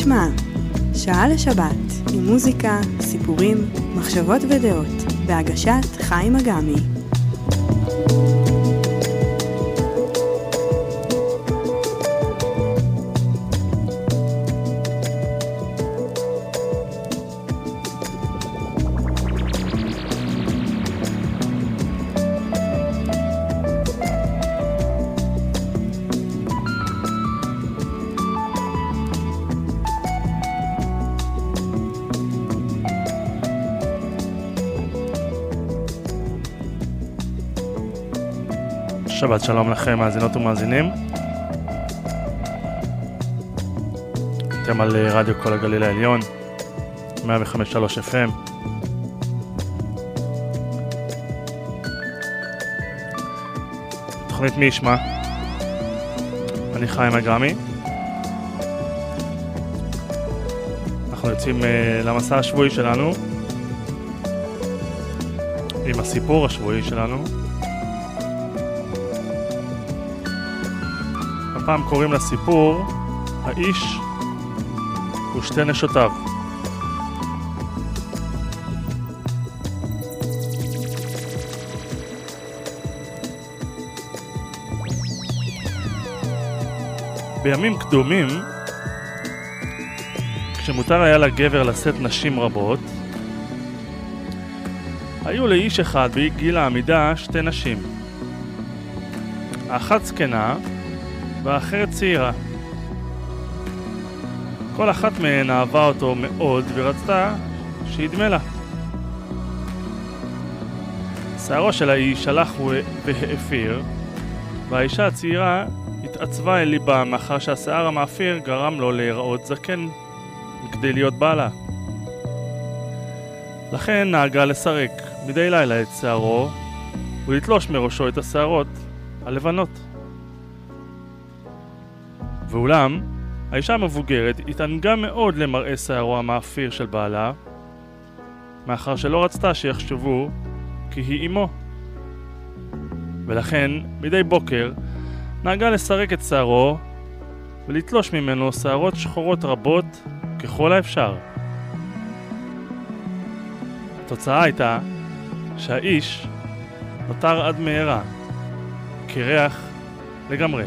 ישמע? שעה לשבת, עם מוזיקה, סיפורים, מחשבות ודעות, בהגשת חיים אגמי. שבת שלום לכם, מאזינות ומאזינים. אתם על אה, רדיו כל הגליל העליון, 105.3 FM. תוכנית מי ישמע? אני חיים אגרמי. אנחנו יוצאים uh, למסע השבועי שלנו עם הסיפור השבועי שלנו. הפעם קוראים לסיפור האיש ושתי נשותיו. בימים קדומים, כשמותר היה לגבר לשאת נשים רבות, היו לאיש אחד בגיל העמידה שתי נשים. האחת זקנה והאחרת צעירה. כל אחת מהן אהבה אותו מאוד ורצתה שידמה לה. שערו של האיש הלך והאפיר, והאישה הצעירה התעצבה אל ליבה מאחר שהשיער המאפיר גרם לו להיראות זקן כדי להיות בעלה. לכן נהגה לסרק מדי לילה את שערו ולתלוש מראשו את השערות הלבנות. ואולם, האישה המבוגרת התענגה מאוד למראה שערו המאפיר של בעלה, מאחר שלא רצתה שיחשבו כי היא אמו. ולכן, מדי בוקר, נהגה לסרק את שערו ולתלוש ממנו שערות שחורות רבות ככל האפשר. התוצאה הייתה שהאיש נותר עד מהרה, קרח לגמרי.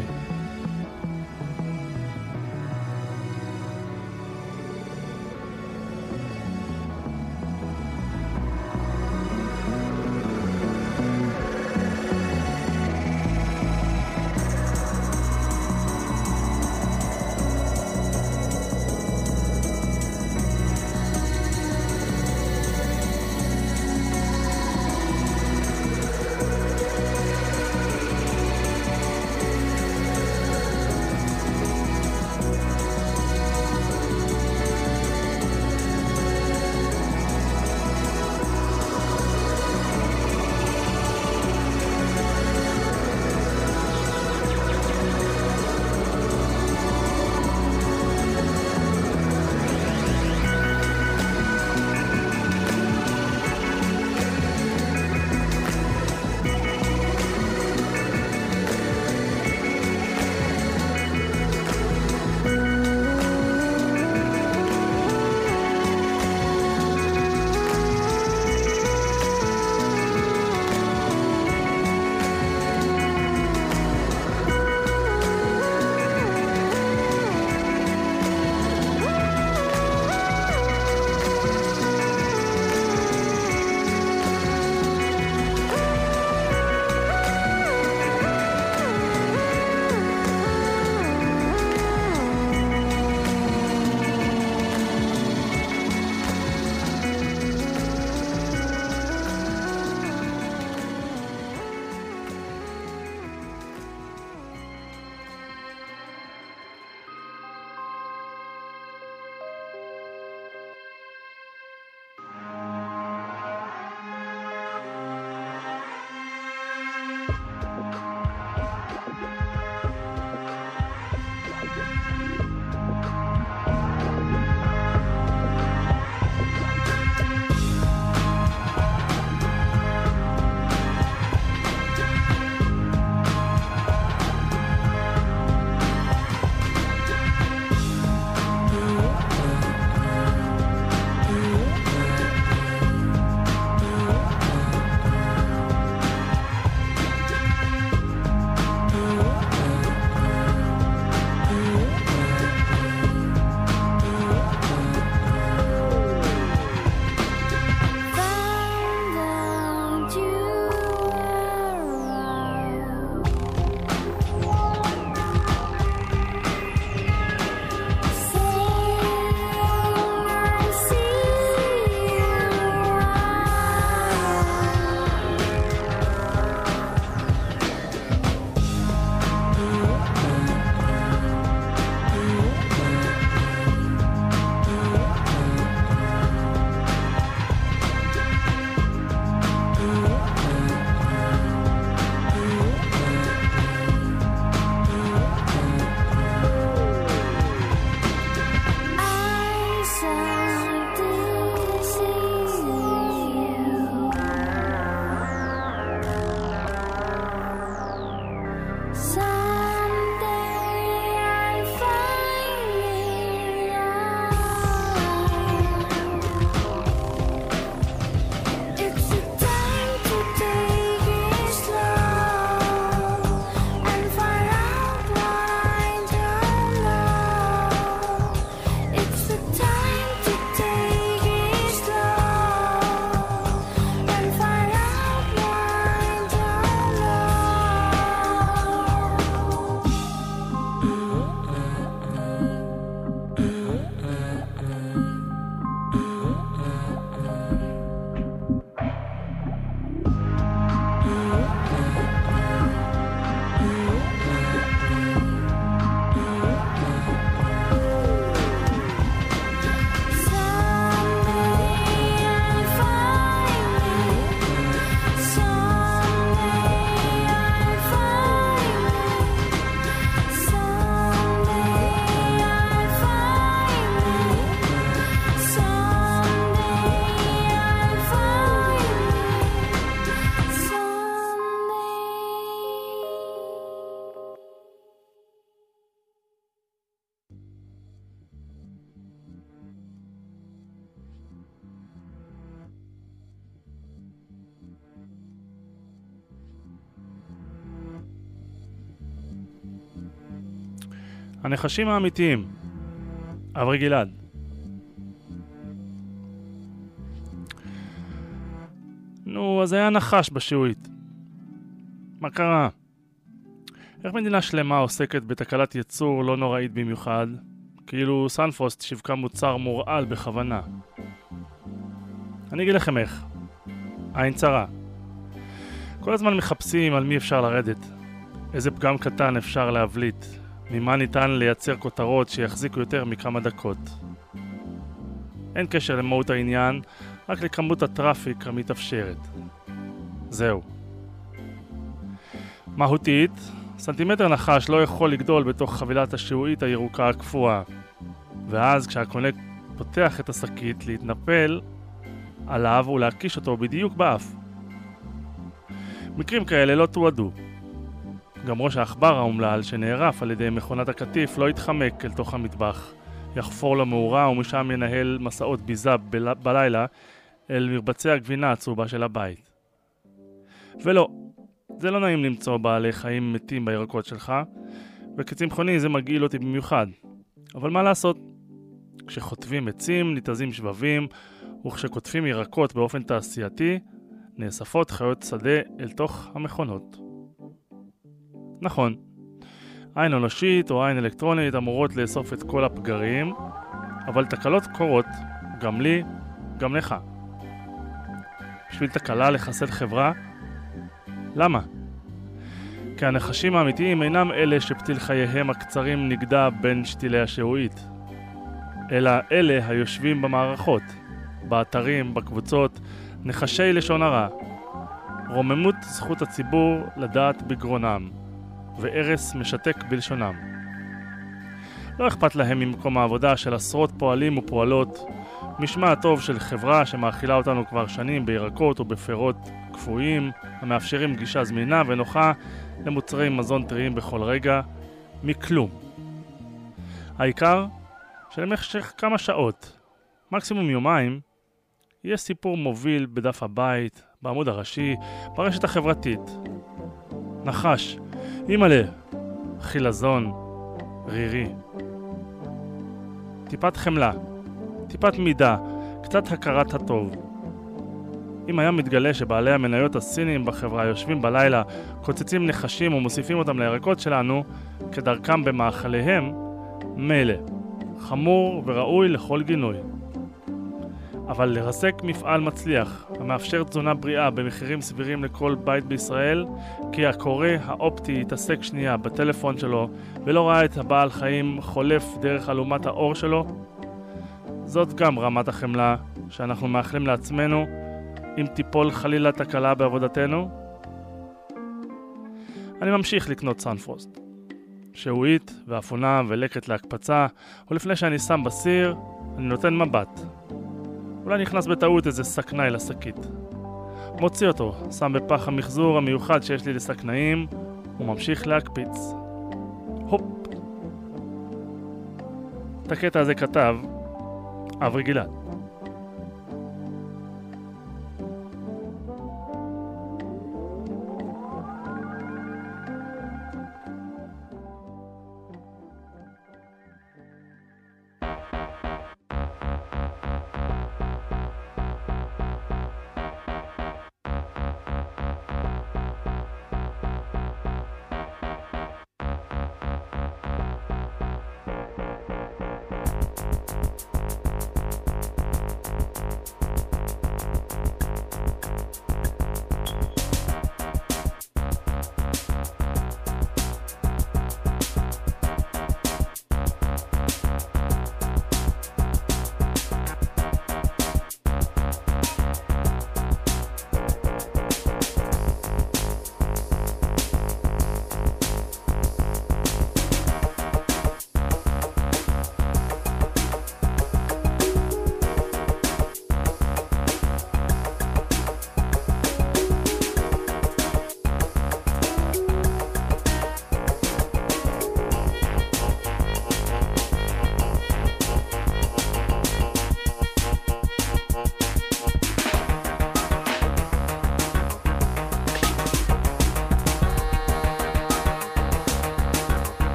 הנחשים האמיתיים. אברי גלעד. נו, אז היה נחש בשעועית. מה קרה? איך מדינה שלמה עוסקת בתקלת ייצור לא נוראית במיוחד, כאילו סנפרוסט שיווקה מוצר מורעל בכוונה? אני אגיד לכם איך. עין צרה. כל הזמן מחפשים על מי אפשר לרדת. איזה פגם קטן אפשר להבליט. ממה ניתן לייצר כותרות שיחזיקו יותר מכמה דקות. אין קשר למהות העניין, רק לכמות הטראפיק המתאפשרת. זהו. מהותית, סנטימטר נחש לא יכול לגדול בתוך חבילת השעועית הירוקה הקפואה. ואז כשהקונה פותח את השקית להתנפל עליו ולהקיש אותו בדיוק באף. מקרים כאלה לא תועדו. גם ראש העכבר האומלל שנערף על ידי מכונת הקטיף לא יתחמק אל תוך המטבח, יחפור למאורה ומשם ינהל מסעות ביזה בל... בלילה אל מרבצי הגבינה הצהובה של הבית. ולא, זה לא נעים למצוא בעלי חיים מתים בירקות שלך, וכצמחוני זה מגעיל אותי במיוחד. אבל מה לעשות? כשחוטבים עצים, ניתזים שבבים, וכשקוטפים ירקות באופן תעשייתי, נאספות חיות שדה אל תוך המכונות. נכון, עין אנושית או עין אלקטרונית אמורות לאסוף את כל הפגרים, אבל תקלות קורות, גם לי, גם לך. בשביל תקלה לחסל חברה? למה? כי הנחשים האמיתיים אינם אלה שפתיל חייהם הקצרים נגדע בין שתילי השעועית, אלא אלה היושבים במערכות, באתרים, בקבוצות, נחשי לשון הרע, רוממות זכות הציבור לדעת בגרונם, והרס משתק בלשונם. לא אכפת להם ממקום העבודה של עשרות פועלים ופועלות, משמע הטוב של חברה שמאכילה אותנו כבר שנים בירקות ובפירות קפואים, המאפשרים גישה זמינה ונוחה למוצרי מזון טריים בכל רגע, מכלום. העיקר שלמשך כמה שעות, מקסימום יומיים, יהיה סיפור מוביל בדף הבית, בעמוד הראשי, ברשת החברתית. נחש, אימא'לה, חילזון, רירי. טיפת חמלה, טיפת מידה, קצת הכרת הטוב. אם היה מתגלה שבעלי המניות הסיניים בחברה יושבים בלילה, קוצצים נחשים ומוסיפים אותם לירקות שלנו, כדרכם במאכליהם, מילא. חמור וראוי לכל גינוי. אבל לרסק מפעל מצליח, המאפשר תזונה בריאה במחירים סבירים לכל בית בישראל, כי הקורא האופטי יתעסק שנייה בטלפון שלו ולא ראה את הבעל חיים חולף דרך אלומת האור שלו, זאת גם רמת החמלה שאנחנו מאחלים לעצמנו אם תיפול חלילה תקלה בעבודתנו. אני ממשיך לקנות סנפרוסט. שעועית ואפונה ולקט להקפצה, ולפני שאני שם בסיר, אני נותן מבט. אולי נכנס בטעות איזה סכנאי לשקית. מוציא אותו, שם בפח המחזור המיוחד שיש לי לסכנאים, וממשיך להקפיץ. הופ. את הקטע הזה כתב אברי גלעד.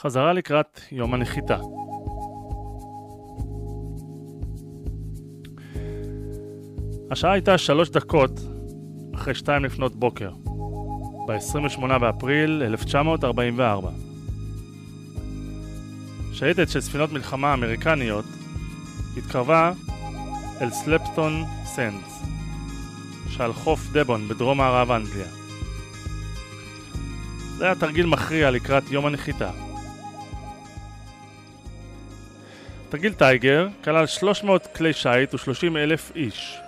חזרה לקראת יום הנחיתה. השעה הייתה שלוש דקות אחרי שתיים לפנות בוקר, ב-28 באפריל 1944. שייטת של ספינות מלחמה אמריקניות התקרבה אל סלפטון סנדס, שעל חוף דבון בדרום מערב אנגליה. זה היה תרגיל מכריע לקראת יום הנחיתה. תרגיל טייגר כלל 300 כלי שיט ו-30 אלף איש,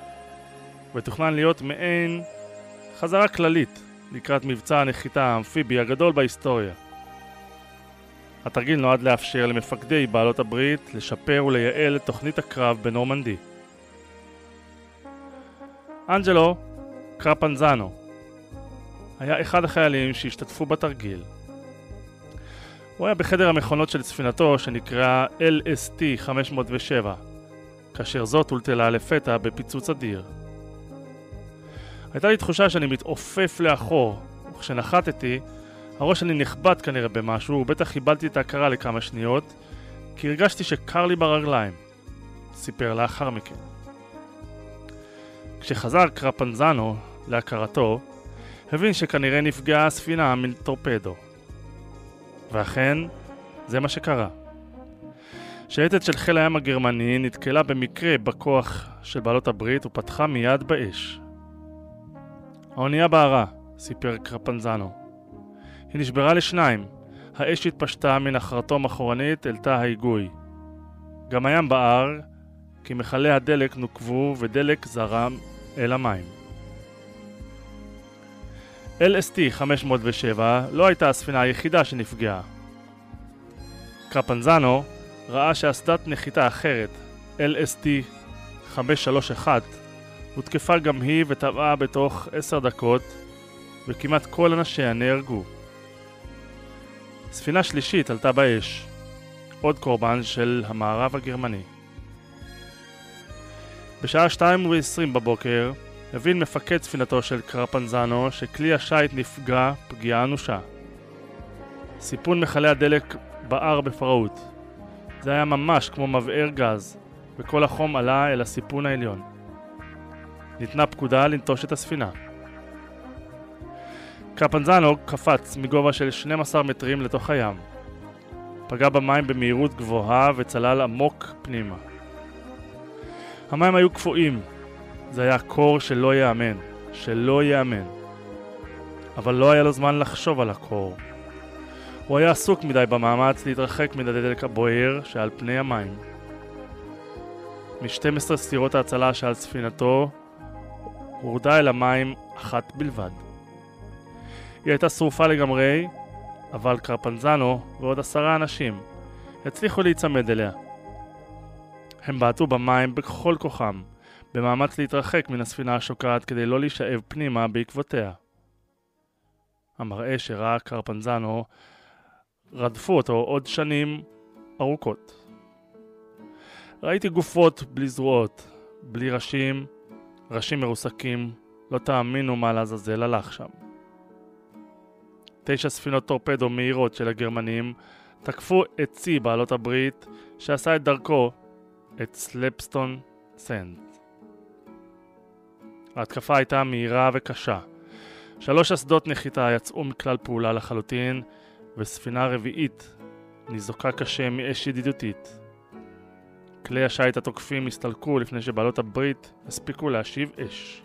ותוכנן להיות מעין חזרה כללית לקראת מבצע הנחיתה האמפיבי הגדול בהיסטוריה. התרגיל נועד לאפשר למפקדי בעלות הברית לשפר ולייעל את תוכנית הקרב בנורמנדי. אנג'לו קרפנזנו היה אחד החיילים שהשתתפו בתרגיל. הוא היה בחדר המכונות של ספינתו שנקראה LST 507, כאשר זאת הולטלה לפתע בפיצוץ אדיר. הייתה לי תחושה שאני מתעופף לאחור, וכשנחתתי, הראש שלי נחבט כנראה במשהו, ובטח קיבלתי את ההכרה לכמה שניות, כי הרגשתי שקר לי ברגליים, סיפר לאחר מכן. כשחזר קרפנזנו להכרתו, הבין שכנראה נפגעה הספינה מטורפדו. ואכן, זה מה שקרה. שייטת של חיל הים הגרמני נתקלה במקרה בכוח של בעלות הברית ופתחה מיד באש. האונייה בערה, סיפר קרפנזנו. היא נשברה לשניים. האש התפשטה מן החרטום אחורנית אל תא ההיגוי. גם הים בער, כי מכלי הדלק נוקבו ודלק זרם אל המים. LST 507 לא הייתה הספינה היחידה שנפגעה. קרפנזנו ראה שאסדת נחיתה אחרת, LST 531, הותקפה גם היא וטבעה בתוך עשר דקות, וכמעט כל אנשיה נהרגו. ספינה שלישית עלתה באש, עוד קורבן של המערב הגרמני. בשעה שתיים ועשרים בבוקר הבין מפקד ספינתו של קרפנזנו שכלי השיט נפגע פגיעה אנושה. סיפון מכלי הדלק בער בפראות. זה היה ממש כמו מבער גז, וכל החום עלה אל הסיפון העליון. ניתנה פקודה לנטוש את הספינה. קרפנזנו קפץ מגובה של 12 מטרים לתוך הים. פגע במים במהירות גבוהה וצלל עמוק פנימה. המים היו קפואים, זה היה קור שלא ייאמן, שלא ייאמן. אבל לא היה לו זמן לחשוב על הקור. הוא היה עסוק מדי במאמץ להתרחק מן הדלק הבוער שעל פני המים. מ-12 סטירות ההצלה שעל ספינתו הורדה אל המים אחת בלבד. היא הייתה שרופה לגמרי, אבל קרפנזנו ועוד עשרה אנשים הצליחו להיצמד אליה. הם בעטו במים בכל כוחם, במאמץ להתרחק מן הספינה השוקעת כדי לא להישאב פנימה בעקבותיה. המראה שראה קרפנזנו רדפו אותו עוד שנים ארוכות. ראיתי גופות בלי זרועות, בלי ראשים, ראשים מרוסקים, לא תאמינו מה לעזאזל הלך שם. תשע ספינות טורפדו מהירות של הגרמנים תקפו את צי בעלות הברית שעשה את דרכו את סלפסטון סנד. ההתקפה הייתה מהירה וקשה. שלוש אסדות נחיתה יצאו מכלל פעולה לחלוטין, וספינה רביעית ניזוקה קשה מאש ידידותית. כלי השיט התוקפים הסתלקו לפני שבעלות הברית הספיקו להשיב אש.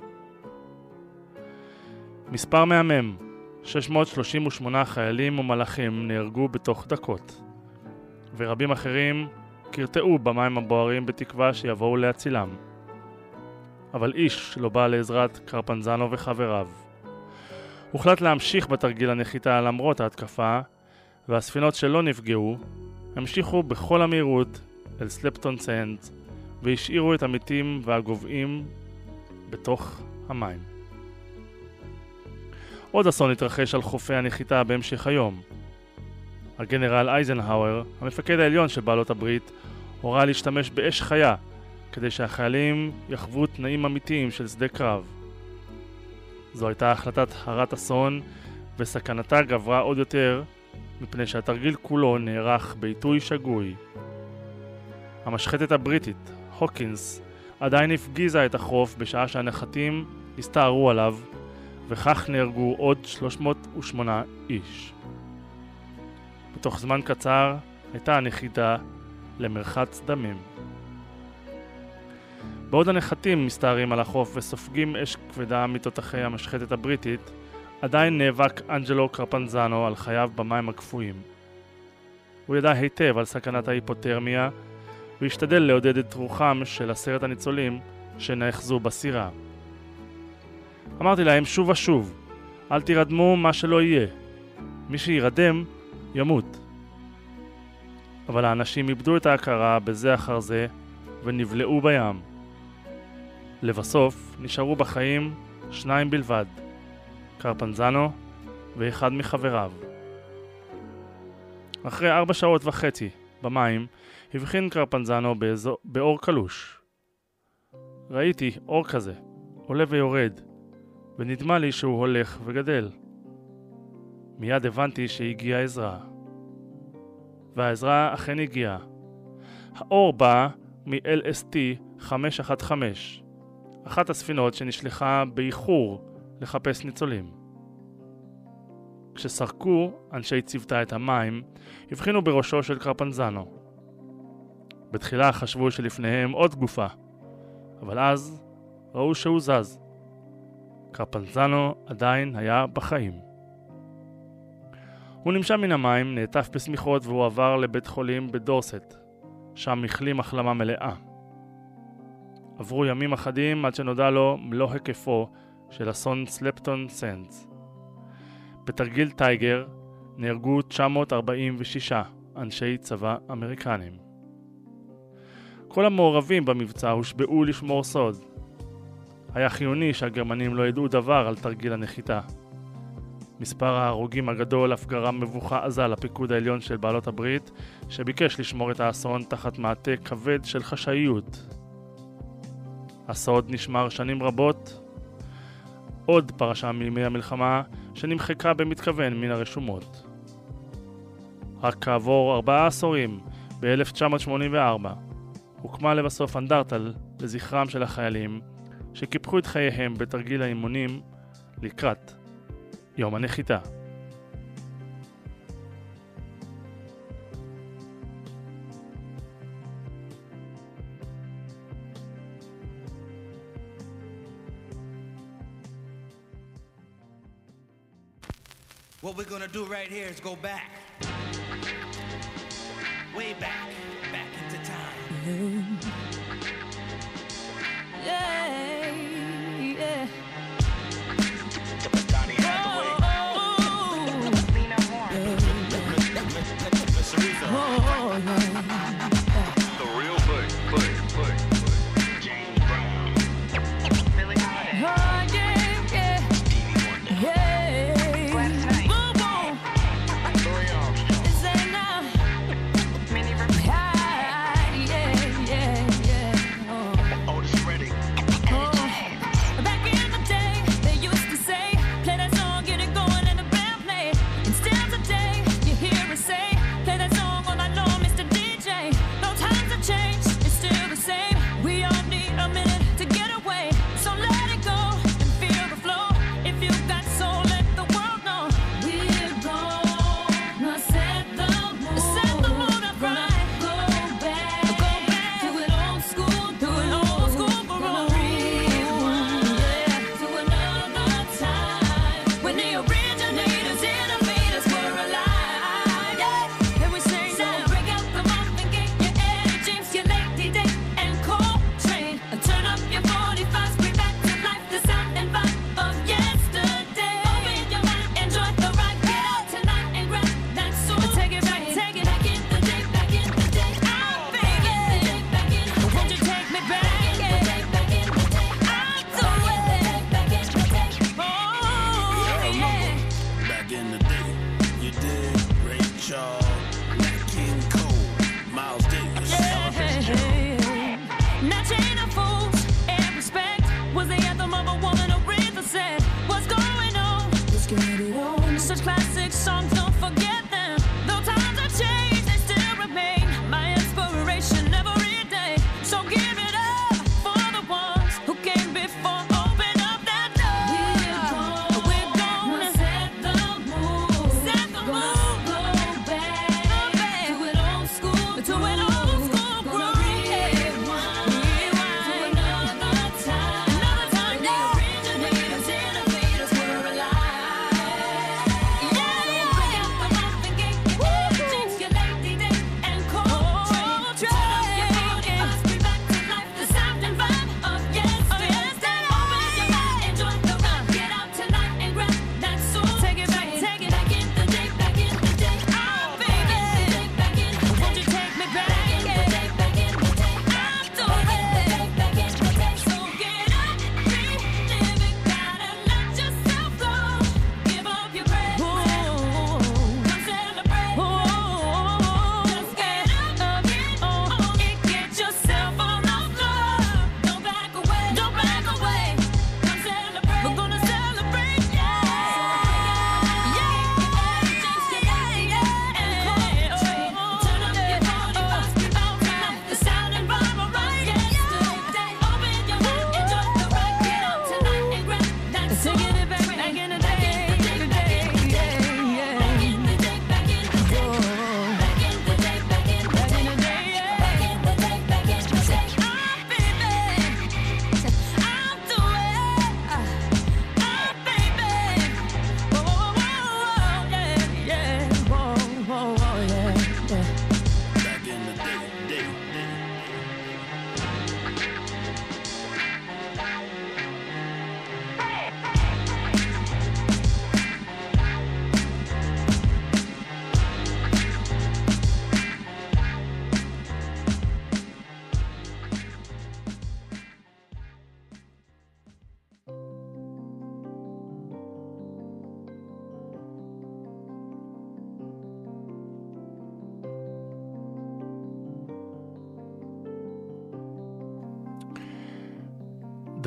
מספר מהמם 638 חיילים ומלאכים נהרגו בתוך דקות, ורבים אחרים קרטעו במים הבוערים בתקווה שיבואו להצילם. אבל איש לא בא לעזרת קרפנזנו וחבריו. הוחלט להמשיך בתרגיל הנחיתה למרות ההתקפה, והספינות שלא נפגעו המשיכו בכל המהירות אל סלפטון סנד והשאירו את המתים והגוועים בתוך המים. עוד אסון התרחש על חופי הנחיתה בהמשך היום. הגנרל אייזנהאואר, המפקד העליון של בעלות הברית, הורה להשתמש באש חיה כדי שהחיילים יחוו תנאים אמיתיים של שדה קרב. זו הייתה החלטת הרת אסון, וסכנתה גברה עוד יותר מפני שהתרגיל כולו נערך בעיתוי שגוי. המשחטת הבריטית, הוקינס, עדיין הפגיזה את החוף בשעה שהנחתים הסתערו עליו, וכך נהרגו עוד 308 איש. בתוך זמן קצר הייתה הנחיתה למרחץ דמים. בעוד הנחתים מסתערים על החוף וסופגים אש כבדה מתותחי המשחטת הבריטית, עדיין נאבק אנג'לו קרפנזנו על חייו במים הקפואים. הוא ידע היטב על סכנת ההיפותרמיה והשתדל לעודד את רוחם של עשרת הניצולים שנאחזו בסירה. אמרתי להם שוב ושוב, אל תירדמו מה שלא יהיה. מי שירדם, ימות. אבל האנשים איבדו את ההכרה בזה אחר זה ונבלעו בים. לבסוף נשארו בחיים שניים בלבד, קרפנזנו ואחד מחבריו. אחרי ארבע שעות וחצי במים, הבחין קרפנזנו באזור, באור קלוש. ראיתי אור כזה, עולה ויורד, ונדמה לי שהוא הולך וגדל. מיד הבנתי שהגיעה עזרה. והעזרה אכן הגיעה. האור בא מ-LST 515, אחת הספינות שנשלחה באיחור לחפש ניצולים. כשסרקו אנשי צוותה את המים, הבחינו בראשו של קרפנזנו. בתחילה חשבו שלפניהם עוד גופה, אבל אז ראו שהוא זז. קרפנזנו עדיין היה בחיים. הוא נמשה מן המים, נעטף בשמיכות והועבר לבית חולים בדורסט, שם החלים החלמה מלאה. עברו ימים אחדים עד שנודע לו מלוא היקפו של אסון סלפטון סנדס. בתרגיל טייגר נהרגו 946 אנשי צבא אמריקנים. כל המעורבים במבצע הושבעו לשמור סוד. היה חיוני שהגרמנים לא ידעו דבר על תרגיל הנחיתה. מספר ההרוגים הגדול אף גרם מבוכה עזה לפיקוד העליון של בעלות הברית, שביקש לשמור את האסון תחת מעטה כבד של חשאיות. הסוד נשמר שנים רבות. עוד פרשה מימי המלחמה שנמחקה במתכוון מן הרשומות. רק כעבור ארבעה עשורים, ב-1984, הוקמה לבסוף אנדרטה לזכרם של החיילים שקיפחו את חייהם בתרגיל האימונים לקראת יום הנחיתה. What we're gonna do right here is go back. Way back. Back into time. Yeah.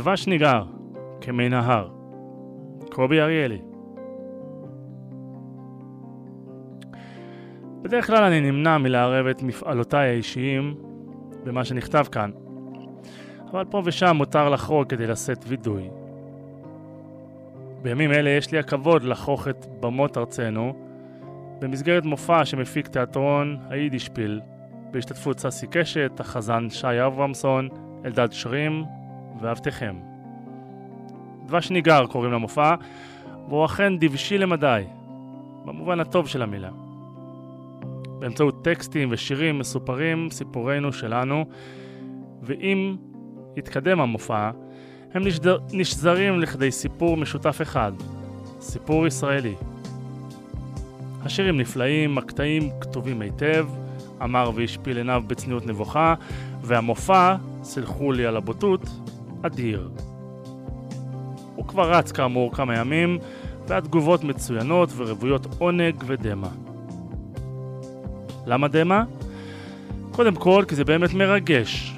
דבש ניגר, כמי נהר. קובי אריאלי. בדרך כלל אני נמנע מלערב את מפעלותיי האישיים במה שנכתב כאן, אבל פה ושם מותר לחרוג כדי לשאת וידוי. בימים אלה יש לי הכבוד לחרוך את במות ארצנו במסגרת מופע שמפיק תיאטרון היידישפיל בהשתתפות ססי קשת, החזן שי אברמסון, אלדד שרים ועבדכם. דבש ניגר קוראים למופע, והוא אכן דבשי למדי, במובן הטוב של המילה. באמצעות טקסטים ושירים מסופרים סיפורינו שלנו, ואם יתקדם המופע, הם נשדר, נשזרים לכדי סיפור משותף אחד, סיפור ישראלי. השירים נפלאים, הקטעים כתובים היטב, אמר והשפיל עיניו בצניעות נבוכה, והמופע, סלחו לי על הבוטות, אדיר. הוא כבר רץ כאמור כמה ימים, והתגובות מצוינות ורוויות עונג ודמע. למה דמע? קודם כל כי זה באמת מרגש.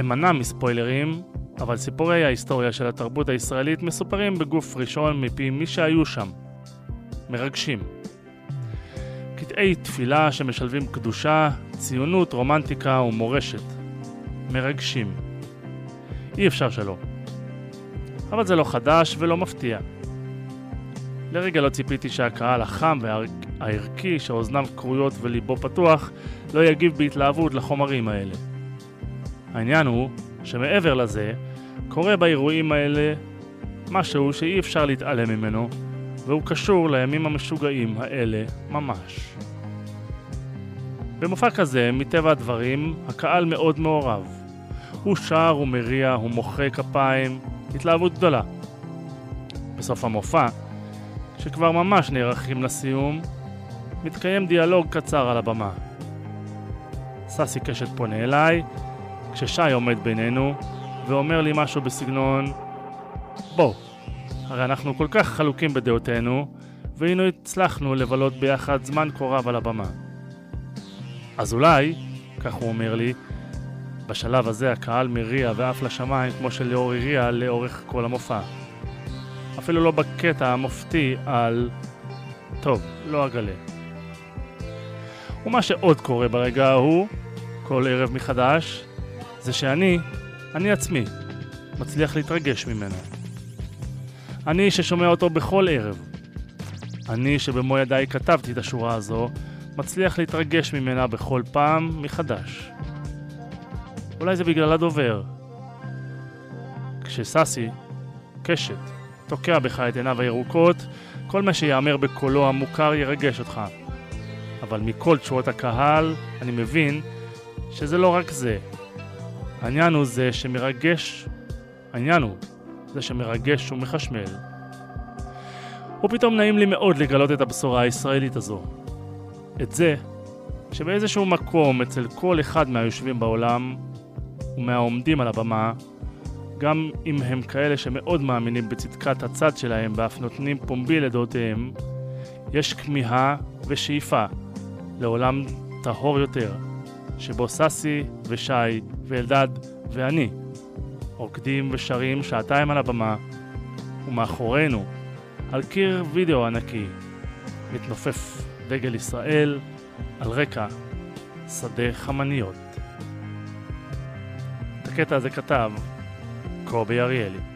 אמנע מספוילרים, אבל סיפורי ההיסטוריה של התרבות הישראלית מסופרים בגוף ראשון מפי מי שהיו שם. מרגשים. קטעי תפילה שמשלבים קדושה, ציונות, רומנטיקה ומורשת. מרגשים. אי אפשר שלא. אבל זה לא חדש ולא מפתיע. לרגע לא ציפיתי שהקהל החם והערכי שאוזניו כרויות וליבו פתוח לא יגיב בהתלהבות לחומרים האלה. העניין הוא שמעבר לזה, קורה באירועים האלה משהו שאי אפשר להתעלם ממנו, והוא קשור לימים המשוגעים האלה ממש. במופע כזה, מטבע הדברים, הקהל מאוד מעורב. הוא שר ומריע, הוא מוחא כפיים, התלהבות גדולה. בסוף המופע, כשכבר ממש נערכים לסיום, מתקיים דיאלוג קצר על הבמה. ססי קשת פונה אליי, כששי עומד בינינו, ואומר לי משהו בסגנון בוא, הרי אנחנו כל כך חלוקים בדעותינו, והנה הצלחנו לבלות ביחד זמן כה רב על הבמה. אז אולי, כך הוא אומר לי, בשלב הזה הקהל מריע ועף לשמיים כמו שליאור הריע לאורך כל המופע. אפילו לא בקטע המופתי על... טוב, לא אגלה. ומה שעוד קורה ברגע ההוא, כל ערב מחדש, זה שאני, אני עצמי, מצליח להתרגש ממנו. אני ששומע אותו בכל ערב. אני שבמו ידיי כתבתי את השורה הזו, מצליח להתרגש ממנה בכל פעם מחדש. אולי זה בגלל הדובר. כשססי, קשת, תוקע בך את עיניו הירוקות, כל מה שיאמר בקולו המוכר ירגש אותך. אבל מכל תשורות הקהל, אני מבין שזה לא רק זה. העניין הוא זה שמרגש, העניין הוא זה שמרגש ומחשמל. ופתאום נעים לי מאוד לגלות את הבשורה הישראלית הזו. את זה שבאיזשהו מקום אצל כל אחד מהיושבים בעולם ומהעומדים על הבמה, גם אם הם כאלה שמאוד מאמינים בצדקת הצד שלהם ואף נותנים פומבי לדעותיהם, יש כמיהה ושאיפה לעולם טהור יותר, שבו ססי ושי ואלדד ואני רוקדים ושרים שעתיים על הבמה, ומאחורינו, על קיר וידאו ענקי, מתנופף דגל ישראל על רקע שדה חמניות. הקטע הזה כתב קובי אריאלי.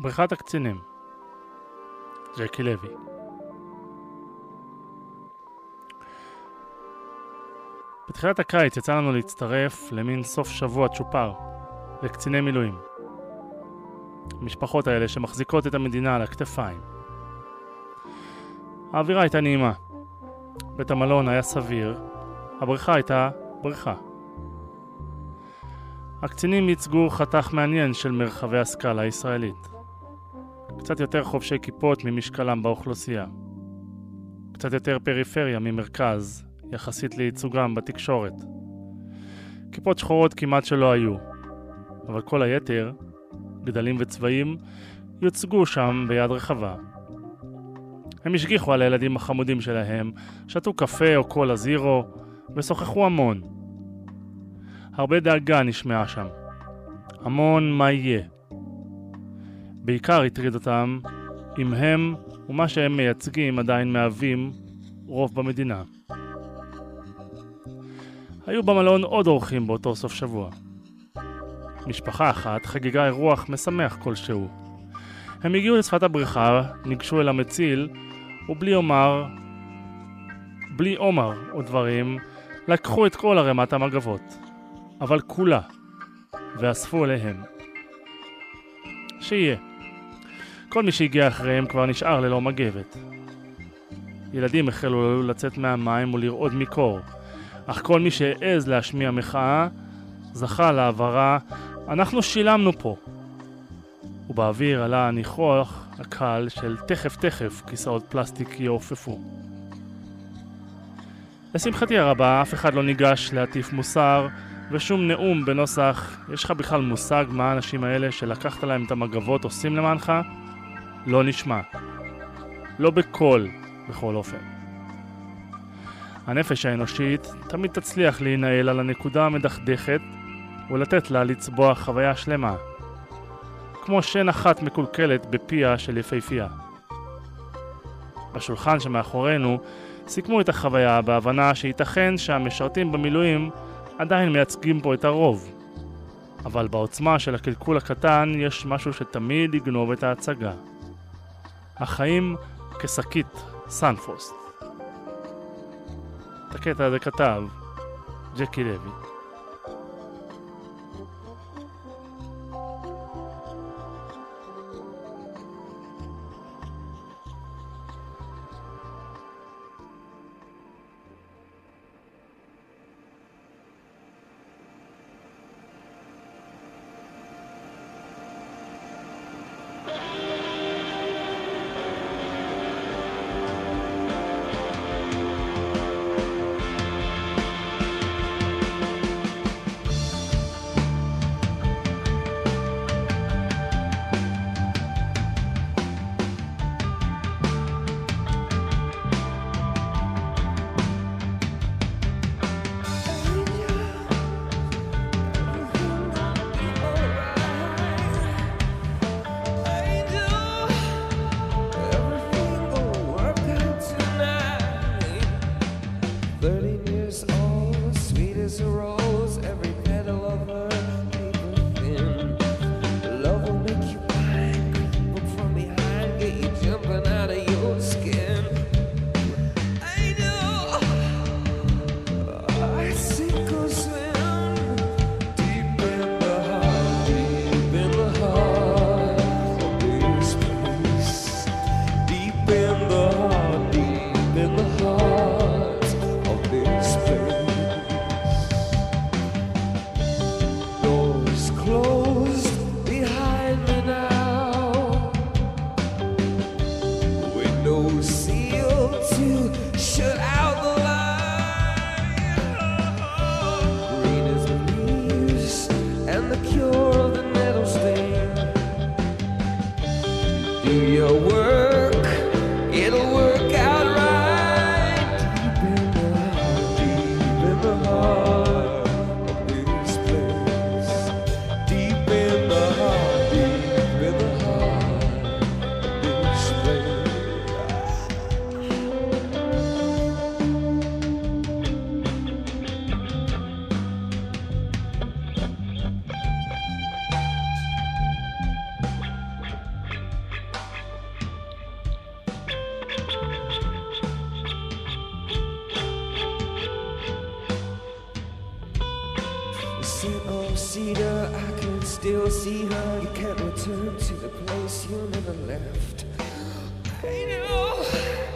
בריכת הקצינים ג'קי לוי בתחילת הקיץ יצא לנו להצטרף למין סוף שבוע צ'ופר לקציני מילואים. המשפחות האלה שמחזיקות את המדינה על הכתפיים. האווירה הייתה נעימה. בית המלון היה סביר, הבריכה הייתה בריכה. הקצינים ייצגו חתך מעניין של מרחבי הסקאלה הישראלית. קצת יותר חובשי כיפות ממשקלם באוכלוסייה. קצת יותר פריפריה ממרכז, יחסית לייצוגם בתקשורת. כיפות שחורות כמעט שלא היו, אבל כל היתר, גדלים וצבעים, יוצגו שם ביד רחבה. הם השגיחו על הילדים החמודים שלהם, שתו קפה או קולה זירו, ושוחחו המון. הרבה דאגה נשמעה שם. המון מה יהיה. בעיקר הטריד אותם אם הם ומה שהם מייצגים עדיין מהווים רוב במדינה. היו במלון עוד אורחים באותו סוף שבוע. משפחה אחת חגגה אירוח משמח כלשהו. הם הגיעו לשפת הבריכה, ניגשו אל המציל, ובלי אומר, בלי עומר או דברים, לקחו את כל ערימת המגבות, אבל כולה, ואספו אליהם. שיהיה. כל מי שהגיע אחריהם כבר נשאר ללא מגבת. ילדים החלו לצאת מהמים ולרעוד מקור, אך כל מי שהעז להשמיע מחאה, זכה להבהרה אנחנו שילמנו פה. ובאוויר עלה הניחוח הקל של תכף תכף כיסאות פלסטיק יעופפו. לשמחתי הרבה, אף אחד לא ניגש להטיף מוסר, ושום נאום בנוסח יש לך בכלל מושג מה האנשים האלה שלקחת להם את המגבות עושים למענך? לא נשמע. לא בקול, בכל אופן. הנפש האנושית תמיד תצליח להינעל על הנקודה המדכדכת ולתת לה לצבוע חוויה שלמה. כמו שן אחת מקולקלת בפיה של יפהפייה. בשולחן שמאחורינו סיכמו את החוויה בהבנה שייתכן שהמשרתים במילואים עדיין מייצגים פה את הרוב. אבל בעוצמה של הקלקול הקטן יש משהו שתמיד יגנוב את ההצגה. החיים כשקית סנפרוסט. את הקטע הזה כתב ג'קי לוי. I can still see her. You can't return to the place you never left. I know.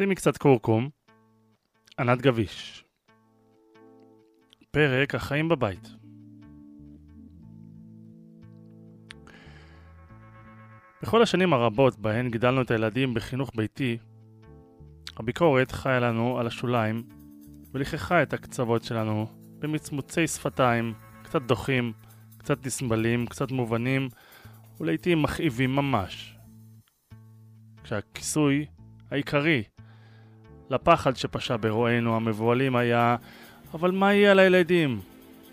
שימי קצת קורקום, ענת גביש. פרק החיים בבית. בכל השנים הרבות בהן גידלנו את הילדים בחינוך ביתי, הביקורת חיה לנו על השוליים ולככה את הקצוות שלנו במצמוצי שפתיים, קצת דוחים, קצת נסבלים, קצת מובנים ולעיתים מכאיבים ממש. כשהכיסוי העיקרי לפחד שפשע ברואינו המבוהלים היה אבל מה יהיה על הילדים?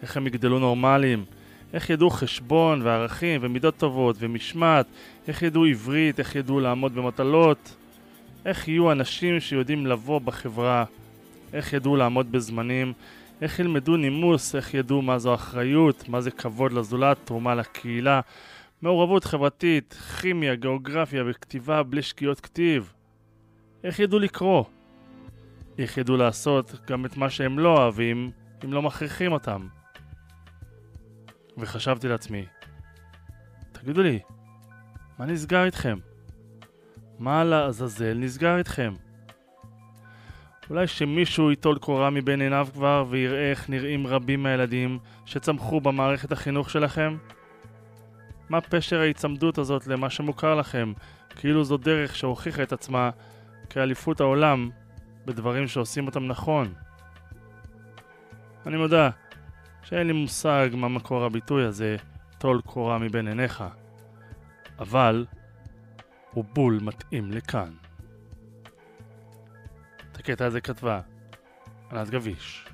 איך הם יגדלו נורמליים? איך ידעו חשבון וערכים ומידות טובות ומשמעת? איך ידעו עברית? איך ידעו לעמוד במטלות? איך יהיו אנשים שיודעים לבוא בחברה? איך ידעו לעמוד בזמנים? איך ילמדו נימוס? איך ידעו מה זו אחריות? מה זה כבוד לזולת? תרומה לקהילה? מעורבות חברתית, כימיה, גיאוגרפיה וכתיבה בלי שגיאות כתיב. איך ידעו לקרוא? ידעו לעשות גם את מה שהם לא אוהבים, אם לא מכריחים אותם? וחשבתי לעצמי, תגידו לי, מה נסגר איתכם? מה לעזאזל נסגר איתכם? אולי שמישהו ייטול קורה מבין עיניו כבר ויראה איך נראים רבים מהילדים שצמחו במערכת החינוך שלכם? מה פשר ההיצמדות הזאת למה שמוכר לכם, כאילו זו דרך שהוכיחה את עצמה כאליפות העולם בדברים שעושים אותם נכון? אני מודה שאין לי מושג מה מקור הביטוי הזה, טול קורה מבין עיניך, אבל הוא בול מתאים לכאן. את הקטע הזה כתבה ענת גביש.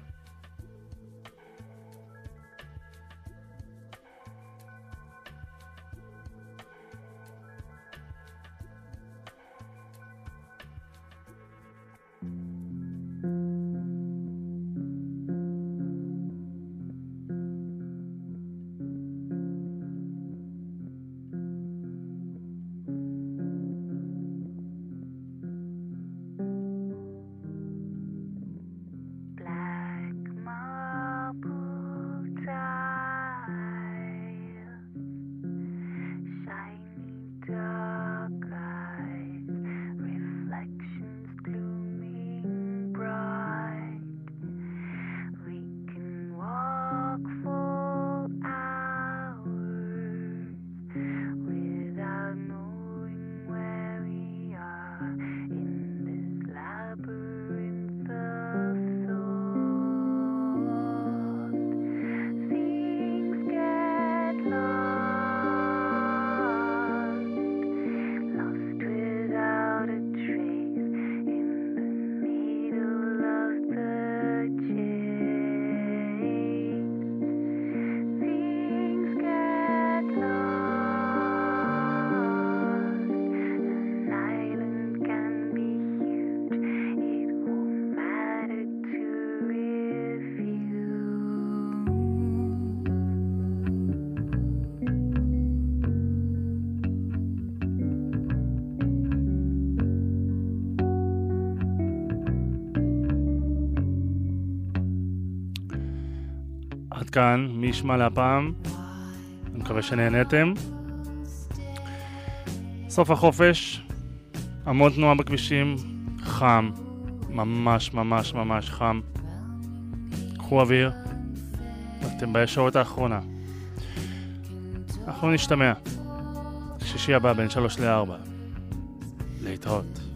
כאן, מי ישמע להפעם. אני מקווה שנהניתם. סוף החופש, המון תנועה בכבישים, חם, ממש ממש ממש חם. קחו אוויר, אתם בישורת האחרונה. אנחנו נשתמע. שישי הבא בין שלוש לארבע. להתראות.